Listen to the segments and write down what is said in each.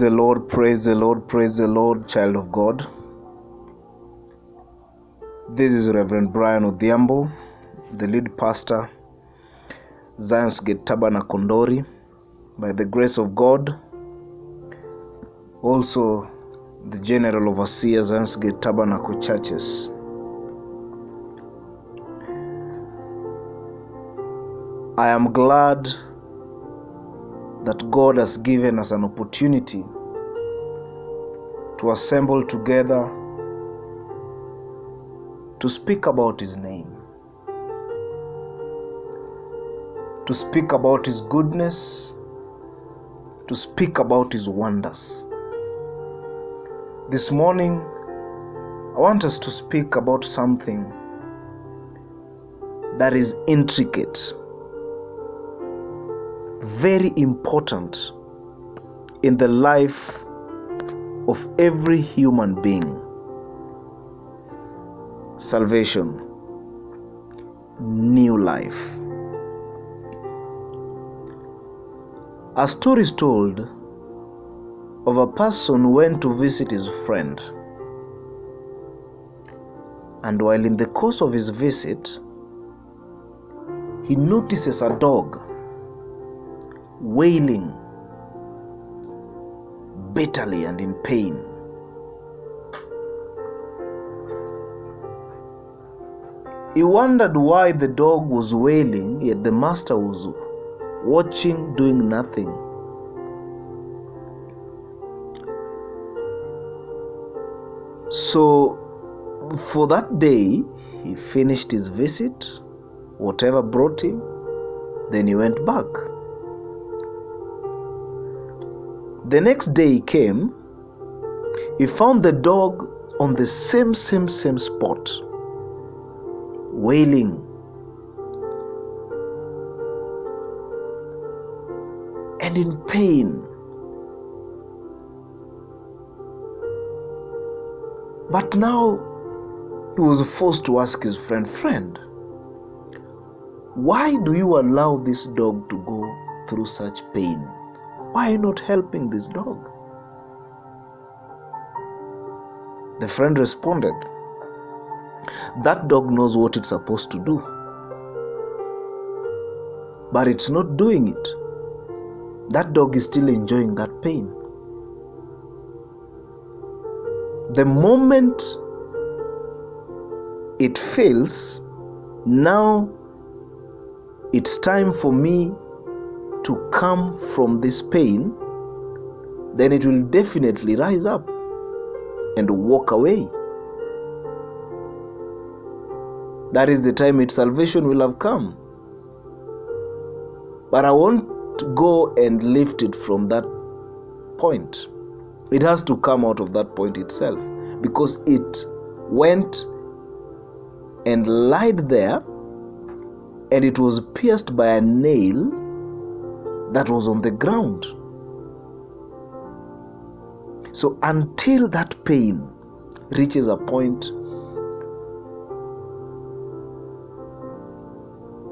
The Lord, praise the Lord, praise the Lord, child of God. This is Reverend Brian Odhiambo, the lead pastor, Zion's Gate Kondori, by the grace of God. Also, the General Overseer, Zion's Gate Tabernacle Churches. I am glad that God has given us an opportunity to assemble together to speak about His name, to speak about His goodness, to speak about His wonders. This morning, I want us to speak about something that is intricate very important in the life of every human being. Salvation, new life. A story is told of a person who went to visit his friend, and while in the course of his visit, he notices a dog wailing bitterly and in pain. He wondered why the dog was wailing, yet the master was watching, doing nothing. So, for that day, he finished his visit, whatever brought him, then he went back. The next day he came, he found the dog on the same, same, same spot, wailing. And in pain. But now he was forced to ask his friend, Friend, why do you allow this dog to go through such pain? Why not helping this dog? The friend responded, That dog knows what it's supposed to do, but it's not doing it. That dog is still enjoying that pain. The moment it fails, now it's time for me to come from this pain, then it will definitely rise up and walk away. That is the time its salvation will have come. But I won't go and lift it from that point. It has to come out of that point itself because it went and lied there and it was pierced by a nail that was on the ground. So until that pain reaches a point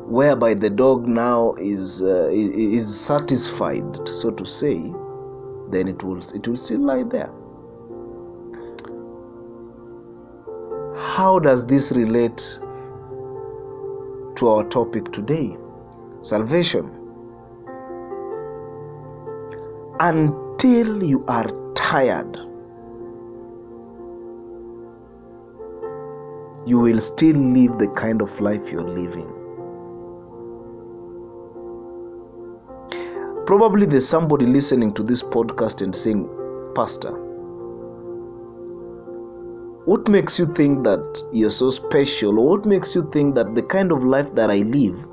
whereby the dog now is uh, is satisfied, so to say, then it will it will still lie there. How does this relate to our topic today? Salvation. Until you are tired, you will still live the kind of life you're living. Probably there's somebody listening to this podcast and saying, Pastor, what makes you think that you're so special, what makes you think that the kind of life that I live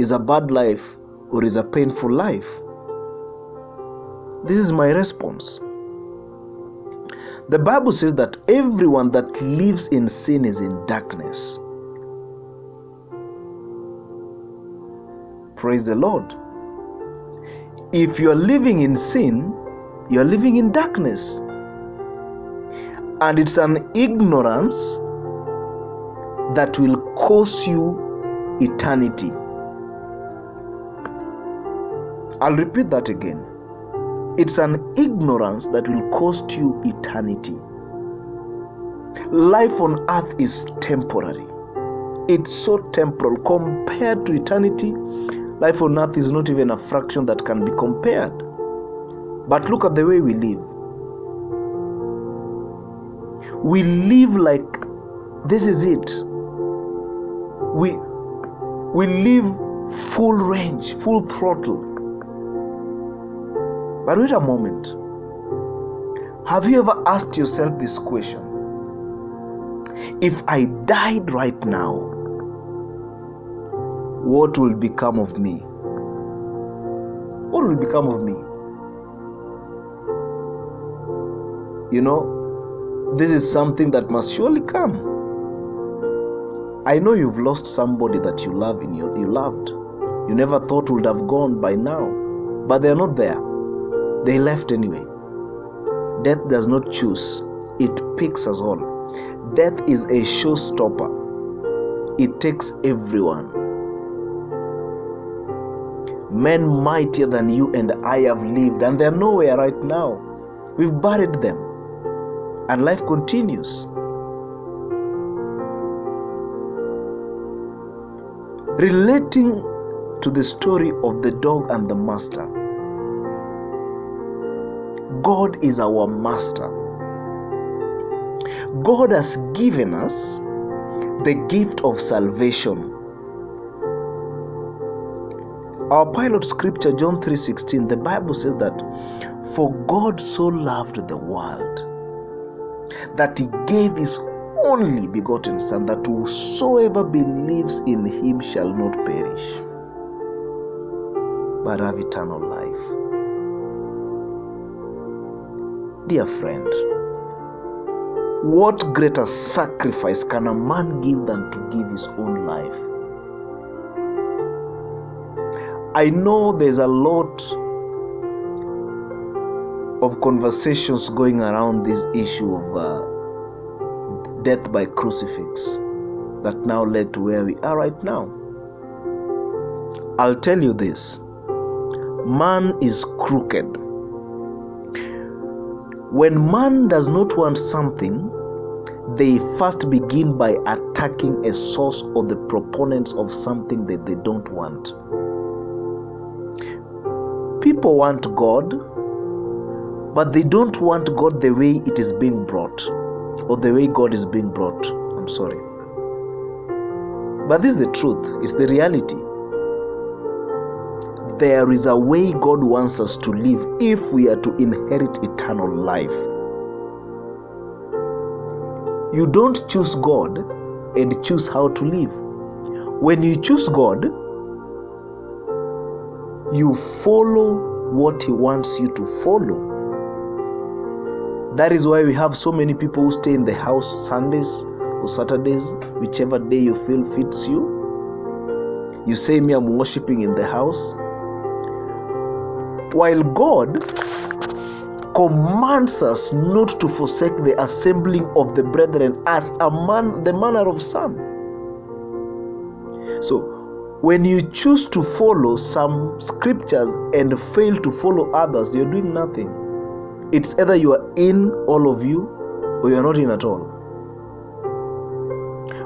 is a bad life or is a painful life? This is my response. The Bible says that everyone that lives in sin is in darkness. Praise the Lord. If you are living in sin, you are living in darkness. And it's an ignorance that will cost you eternity. I'll repeat that again. It's an ignorance that will cost you eternity. Life on earth is temporary. It's so temporal. Compared to eternity, life on earth is not even a fraction that can be compared. But look at the way we live. We live like this is it. We we live full range, full throttle. But wait a moment. Have you ever asked yourself this question? If I died right now, what will become of me? What will become of me? You know, this is something that must surely come. I know you've lost somebody that you love in your, you loved. You never thought would have gone by now, but they're not there. They left anyway. Death does not choose, it picks us all. Death is a showstopper, it takes everyone. Men mightier than you and I have lived, and they're nowhere right now. We've buried them, and life continues. Relating to the story of the dog and the master, God is our master. God has given us the gift of salvation. Our pilot scripture John 3:16 the Bible says that for God so loved the world that he gave his only begotten son that whosoever believes in him shall not perish but have eternal life. Dear friend, what greater sacrifice can a man give than to give his own life? I know there's a lot of conversations going around this issue of uh, death by crucifix that now led to where we are right now. I'll tell you this man is crooked. When man does not want something, they first begin by attacking a source or the proponents of something that they don't want. People want God, but they don't want God the way it is being brought or the way God is being brought. I'm sorry. But this is the truth, it's the reality. There is a way God wants us to live if we are to inherit eternal life. You don't choose God and choose how to live. When you choose God, you follow what He wants you to follow. That is why we have so many people who stay in the house Sundays or Saturdays, whichever day you feel fits you. You say, Me, I'm worshiping in the house. While God commands us not to forsake the assembling of the brethren as a man, the manner of some. So, when you choose to follow some scriptures and fail to follow others, you're doing nothing. It's either you are in, all of you, or you're not in at all.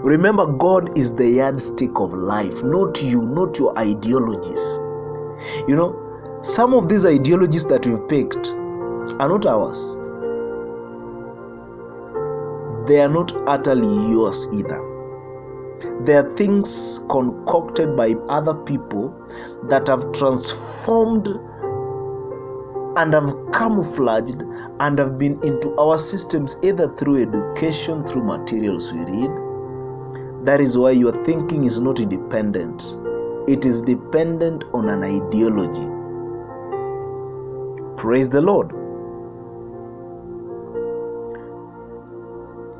Remember, God is the yardstick of life, not you, not your ideologies. You know, some of these ideologies that we've picked are not ours, they are not utterly yours either. They are things concocted by other people that have transformed and have camouflaged and have been into our systems either through education, through materials we read. That is why your thinking is not independent, it is dependent on an ideology. Praise the Lord.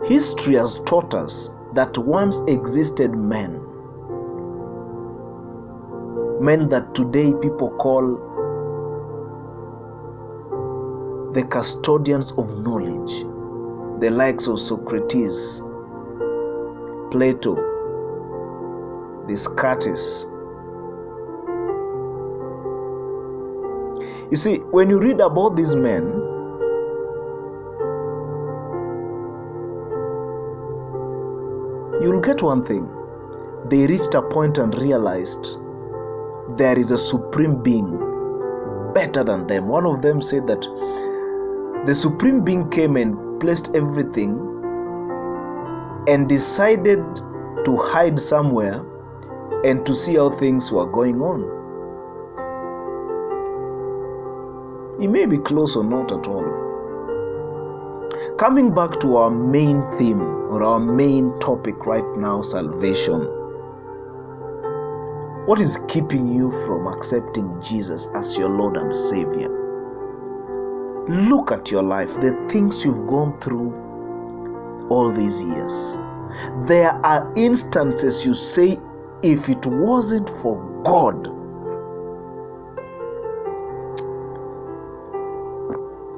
History has taught us that once existed men, men that today people call the custodians of knowledge, the likes of Socrates, Plato, Descartes. You see, when you read about these men, you'll get one thing. They reached a point and realized there is a supreme being better than them. One of them said that the supreme being came and placed everything and decided to hide somewhere and to see how things were going on. He may be close or not at all. Coming back to our main theme or our main topic right now salvation. What is keeping you from accepting Jesus as your Lord and Savior? Look at your life, the things you've gone through all these years. There are instances you say, if it wasn't for God,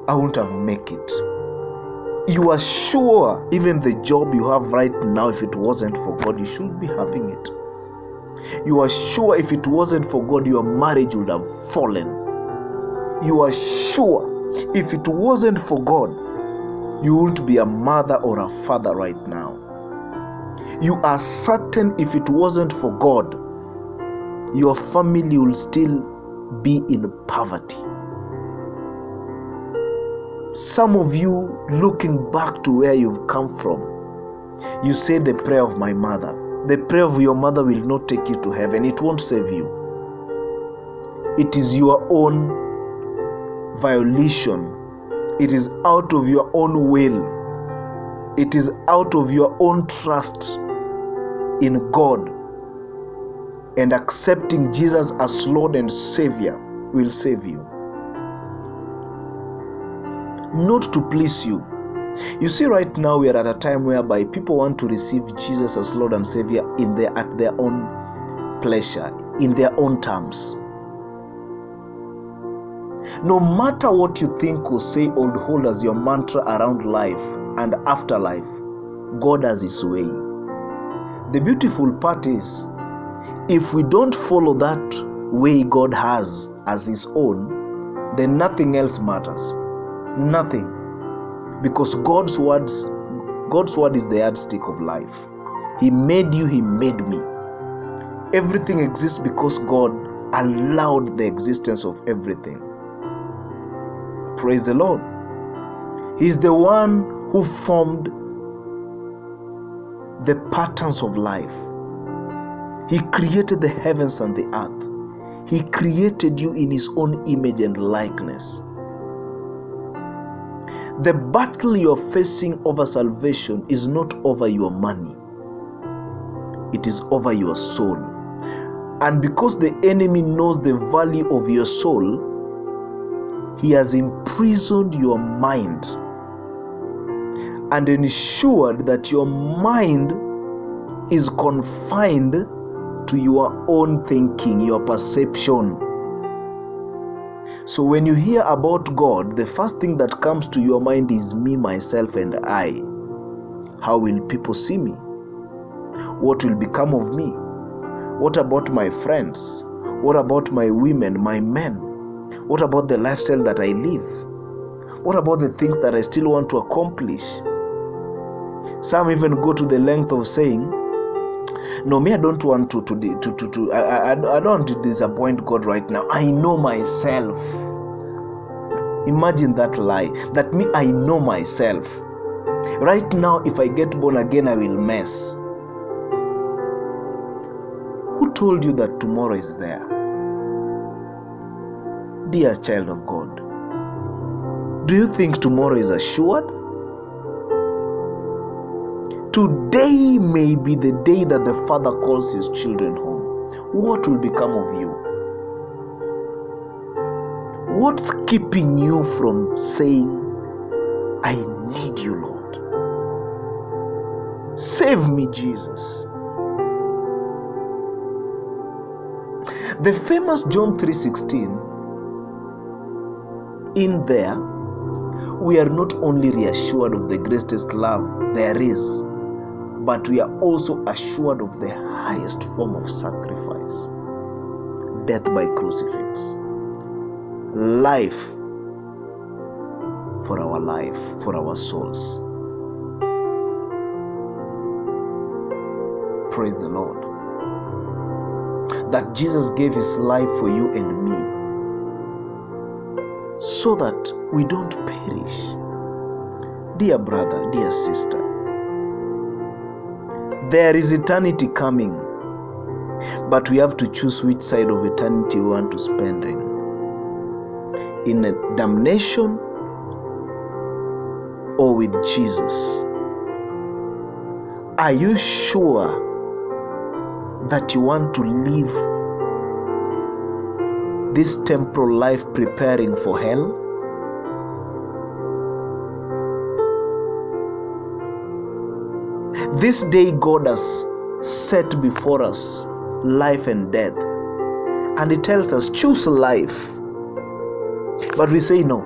I wouldn't have make it. You are sure even the job you have right now, if it wasn't for God, you should be having it. You are sure if it wasn't for God, your marriage would have fallen. You are sure if it wasn't for God, you wouldn't be a mother or a father right now. You are certain if it wasn't for God, your family will still be in poverty. Some of you looking back to where you've come from, you say the prayer of my mother. The prayer of your mother will not take you to heaven, it won't save you. It is your own violation, it is out of your own will, it is out of your own trust in God. And accepting Jesus as Lord and Savior will save you not to please you. You see, right now we are at a time whereby people want to receive Jesus as Lord and Savior in their at their own pleasure, in their own terms. No matter what you think or say or hold as your mantra around life and afterlife, God has His way. The beautiful part is, if we don't follow that way God has as His own, then nothing else matters. Nothing. Because God's words God's word is the yardstick of life. He made you, He made me. Everything exists because God allowed the existence of everything. Praise the Lord. He's the one who formed the patterns of life. He created the heavens and the earth. He created you in His own image and likeness. The battle you're facing over salvation is not over your money, it is over your soul. And because the enemy knows the value of your soul, he has imprisoned your mind and ensured that your mind is confined to your own thinking, your perception. So when you hear about God, the first thing that comes to your mind is me, myself, and I. How will people see me? What will become of me? What about my friends? What about my women, my men? What about the lifestyle that I live? What about the things that I still want to accomplish? Some even go to the length of saying, no me i don't want to to to to, to I, I, I don't want to disappoint god right now. I know myself. Imagine that lie. That me i know myself. Right now if i get born again i will mess. Who told you that tomorrow is there? Dear child of god do you think tomorrow is assured Today may be the day that the Father calls his children home. What will become of you? What's keeping you from saying, I need you, Lord? Save me, Jesus. The famous John 3:16 in there we are not only reassured of the greatest love there is but we are also assured of the highest form of sacrifice death by crucifix. life for our life, for our souls. Praise the Lord. That Jesus gave his life for you and me so that we don't perish. Dear brother, dear sister, there is eternity coming, but we have to choose which side of eternity we want to spend in. In damnation or with Jesus? Are you sure that you want to live this temporal life preparing for hell? This day, God has set before us life and death, and He tells us, choose life. But we say, no,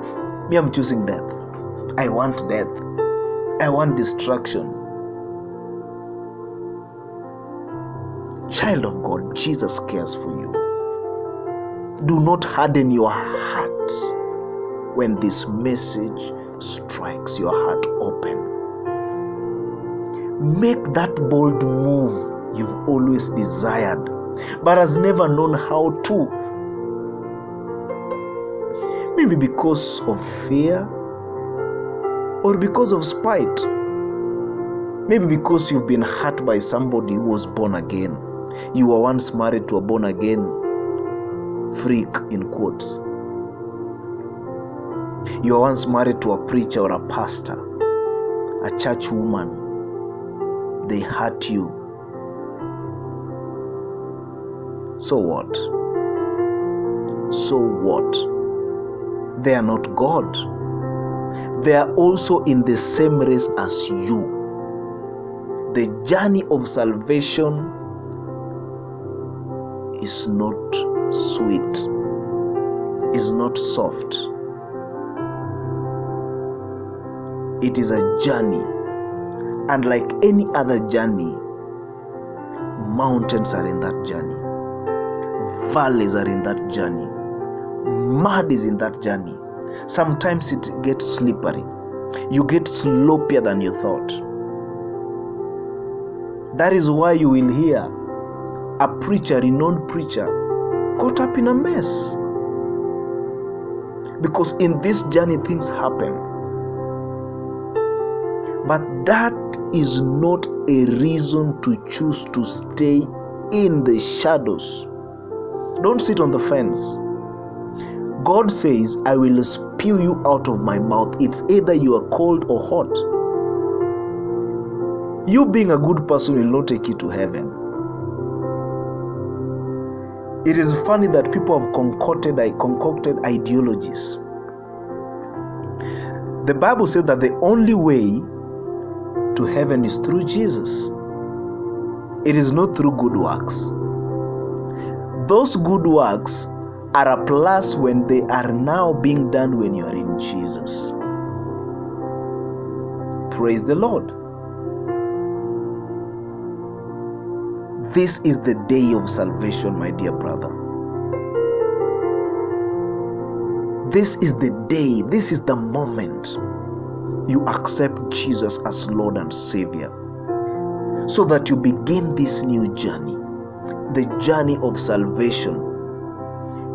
me, I'm choosing death. I want death. I want destruction. Child of God, Jesus cares for you. Do not harden your heart when this message strikes your heart open. Make that bold move you've always desired, but has never known how to. Maybe because of fear or because of spite. Maybe because you've been hurt by somebody who was born again. You were once married to a born again freak, in quotes. You were once married to a preacher or a pastor, a church woman. They hurt you. So what? So what? They are not God. They are also in the same race as you. The journey of salvation is not sweet, is not soft. It is a journey, and like any other journey, mountains are in that journey, valleys are in that journey, mud is in that journey. Sometimes it gets slippery, you get sloppier than you thought. That is why you will hear a preacher, renowned preacher, caught up in a mess. Because in this journey, things happen. That is not a reason to choose to stay in the shadows. Don't sit on the fence. God says, I will spew you out of my mouth. It's either you are cold or hot. You being a good person will not take you to heaven. It is funny that people have concocted, I concocted ideologies. The Bible says that the only way to heaven is through Jesus. It is not through good works. Those good works are a plus when they are now being done when you are in Jesus. Praise the Lord. This is the day of salvation, my dear brother. This is the day, this is the moment you accept Jesus as Lord and Savior so that you begin this new journey, the journey of salvation.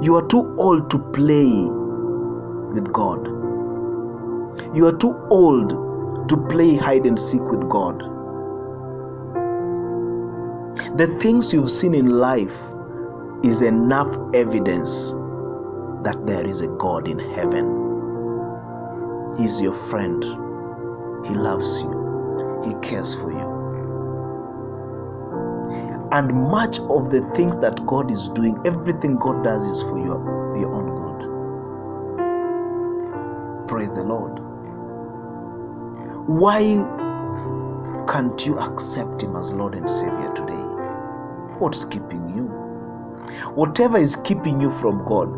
You are too old to play with God. You are too old to play hide and seek with God. The things you've seen in life is enough evidence that there is a God in heaven. He's your friend. He loves you. He cares for you. And much of the things that God is doing, everything God does is for your, your own good. Praise the Lord. Why can't you accept Him as Lord and Savior today? What's keeping you? Whatever is keeping you from God,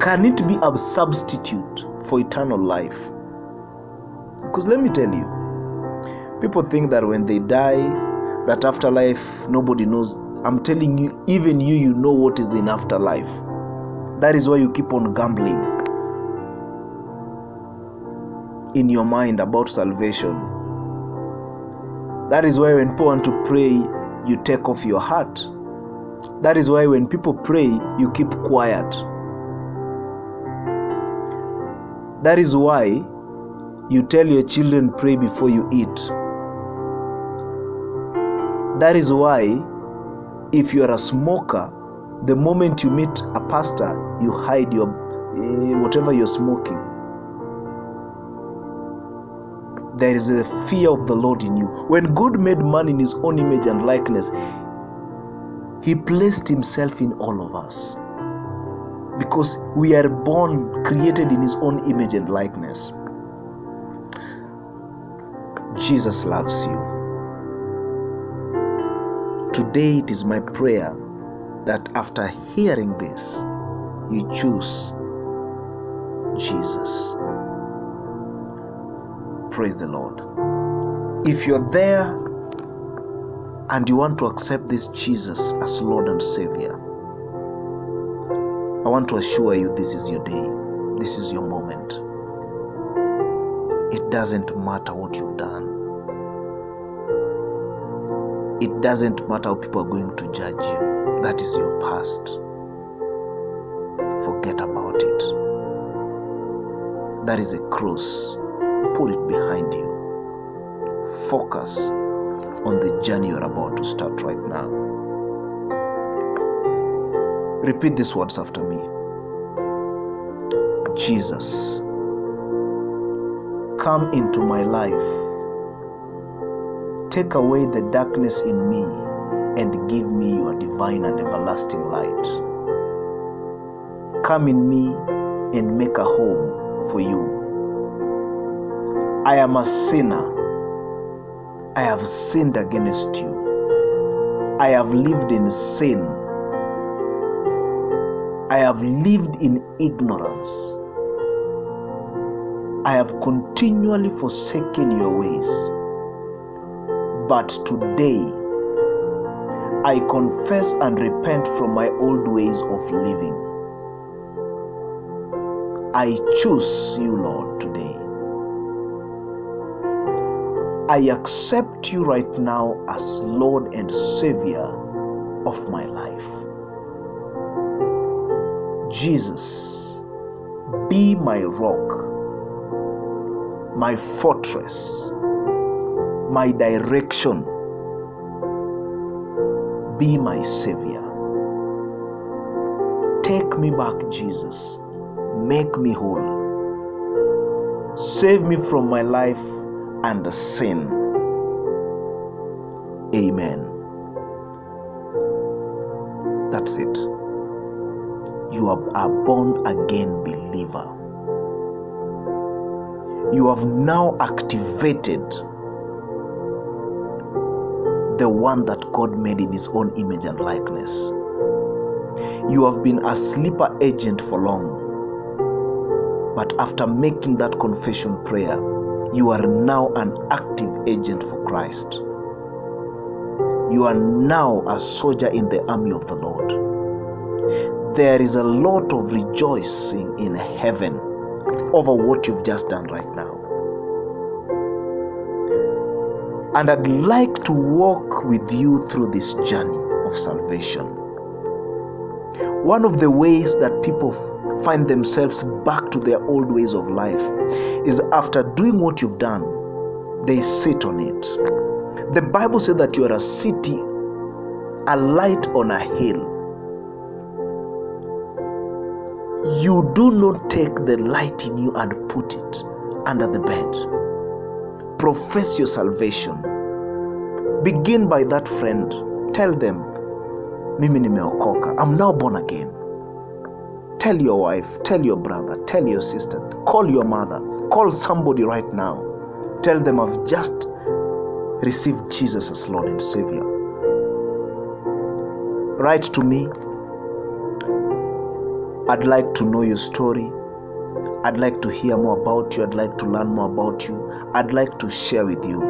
can it be a substitute for eternal life? Because let me tell you, people think that when they die, that afterlife nobody knows. I'm telling you, even you, you know what is in afterlife. That is why you keep on gambling in your mind about salvation. That is why when people want to pray, you take off your hat. That is why when people pray, you keep quiet. That is why you tell your children pray before you eat. That is why if you are a smoker, the moment you meet a pastor, you hide your eh, whatever you're smoking. There is a fear of the Lord in you. When God made man in his own image and likeness, he placed himself in all of us. Because we are born created in his own image and likeness. Jesus loves you. Today it is my prayer that after hearing this, you choose Jesus. Praise the Lord. If you're there and you want to accept this Jesus as Lord and Savior, I want to assure you this is your day, this is your moment. It doesn't matter what you've done. It doesn't matter how people are going to judge you. That is your past. Forget about it. That is a cross. Put it behind you. Focus on the journey you're about to start right now. Repeat these words after me Jesus, come into my life. Take away the darkness in me and give me your divine and everlasting light. Come in me and make a home for you. I am a sinner. I have sinned against you. I have lived in sin. I have lived in ignorance. I have continually forsaken your ways. But today, I confess and repent from my old ways of living. I choose you, Lord, today. I accept you right now as Lord and Savior of my life. Jesus, be my rock, my fortress, my direction. Be my Savior. Take me back, Jesus. Make me whole. Save me from my life and sin. Amen. That's it. You are a born again believer. You have now activated the one that God made in His own image and likeness. You have been a sleeper agent for long. But after making that confession prayer, you are now an active agent for Christ. You are now a soldier in the army of the Lord. There is a lot of rejoicing in heaven over what you've just done right now. And I'd like to walk with you through this journey of salvation. One of the ways that people find themselves back to their old ways of life is after doing what you've done, they sit on it. The Bible says that you are a city, a light on a hill. You do not take the light in you and put it under the bed. Profess your salvation. Begin by that friend. Tell them, mimi nimeokoka. I'm now born again. Tell your wife, tell your brother, tell your sister, call your mother, call somebody right now. Tell them I've just received Jesus as Lord and Savior. Write to me. I'd like to know your story. I'd like to hear more about you. I'd like to learn more about you. I'd like to share with you.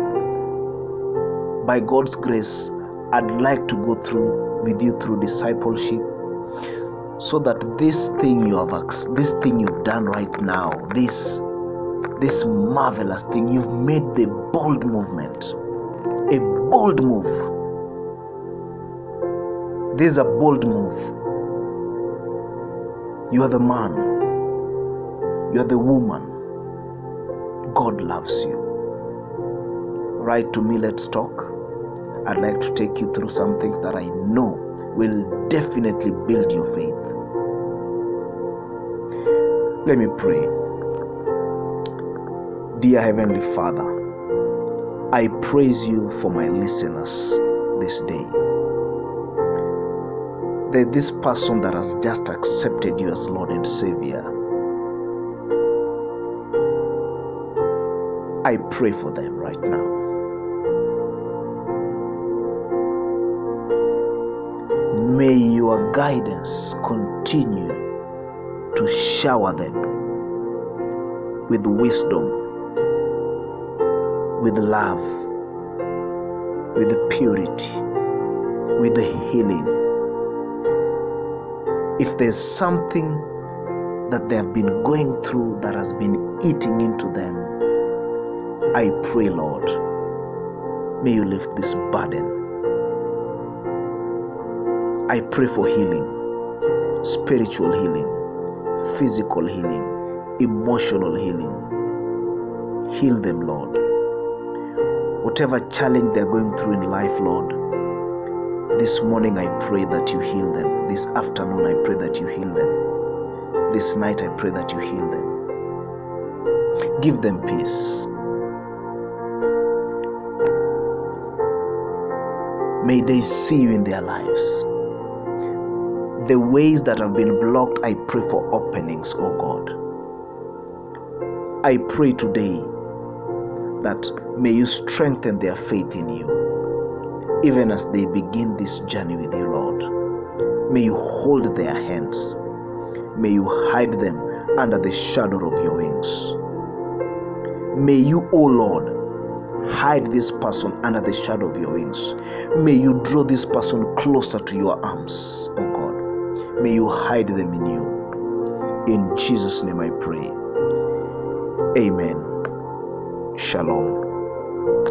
By God's grace, I'd like to go through with you through discipleship so that this thing you have this thing you've done right now, this this marvelous thing, you've made the bold movement. A bold move. This is a bold move. You are the man. You are the woman. God loves you. Write to me, let's talk. I'd like to take you through some things that I know will definitely build your faith. Let me pray. Dear Heavenly Father, I praise you for my listeners this day. That this person that has just accepted you as Lord and Savior, I pray for them right now. May your guidance continue to shower them with wisdom, with love, with purity, with healing. If there's something that they have been going through that has been eating into them, I pray, Lord, may you lift this burden. I pray for healing, spiritual healing, physical healing, emotional healing. Heal them, Lord. Whatever challenge they're going through in life, Lord, this morning I pray that you heal them. This afternoon I pray that you heal them. This night I pray that you heal them. Give them peace. May they see you in their lives. The ways that have been blocked, I pray for openings, oh God. I pray today that may you strengthen their faith in you, even as they begin this journey with you, Lord. May you hold their hands. May you hide them under the shadow of your wings. May you, O Lord, hide this person under the shadow of your wings. May you draw this person closer to your arms, O oh God. May you hide them in you. In Jesus' name I pray. Amen. Shalom.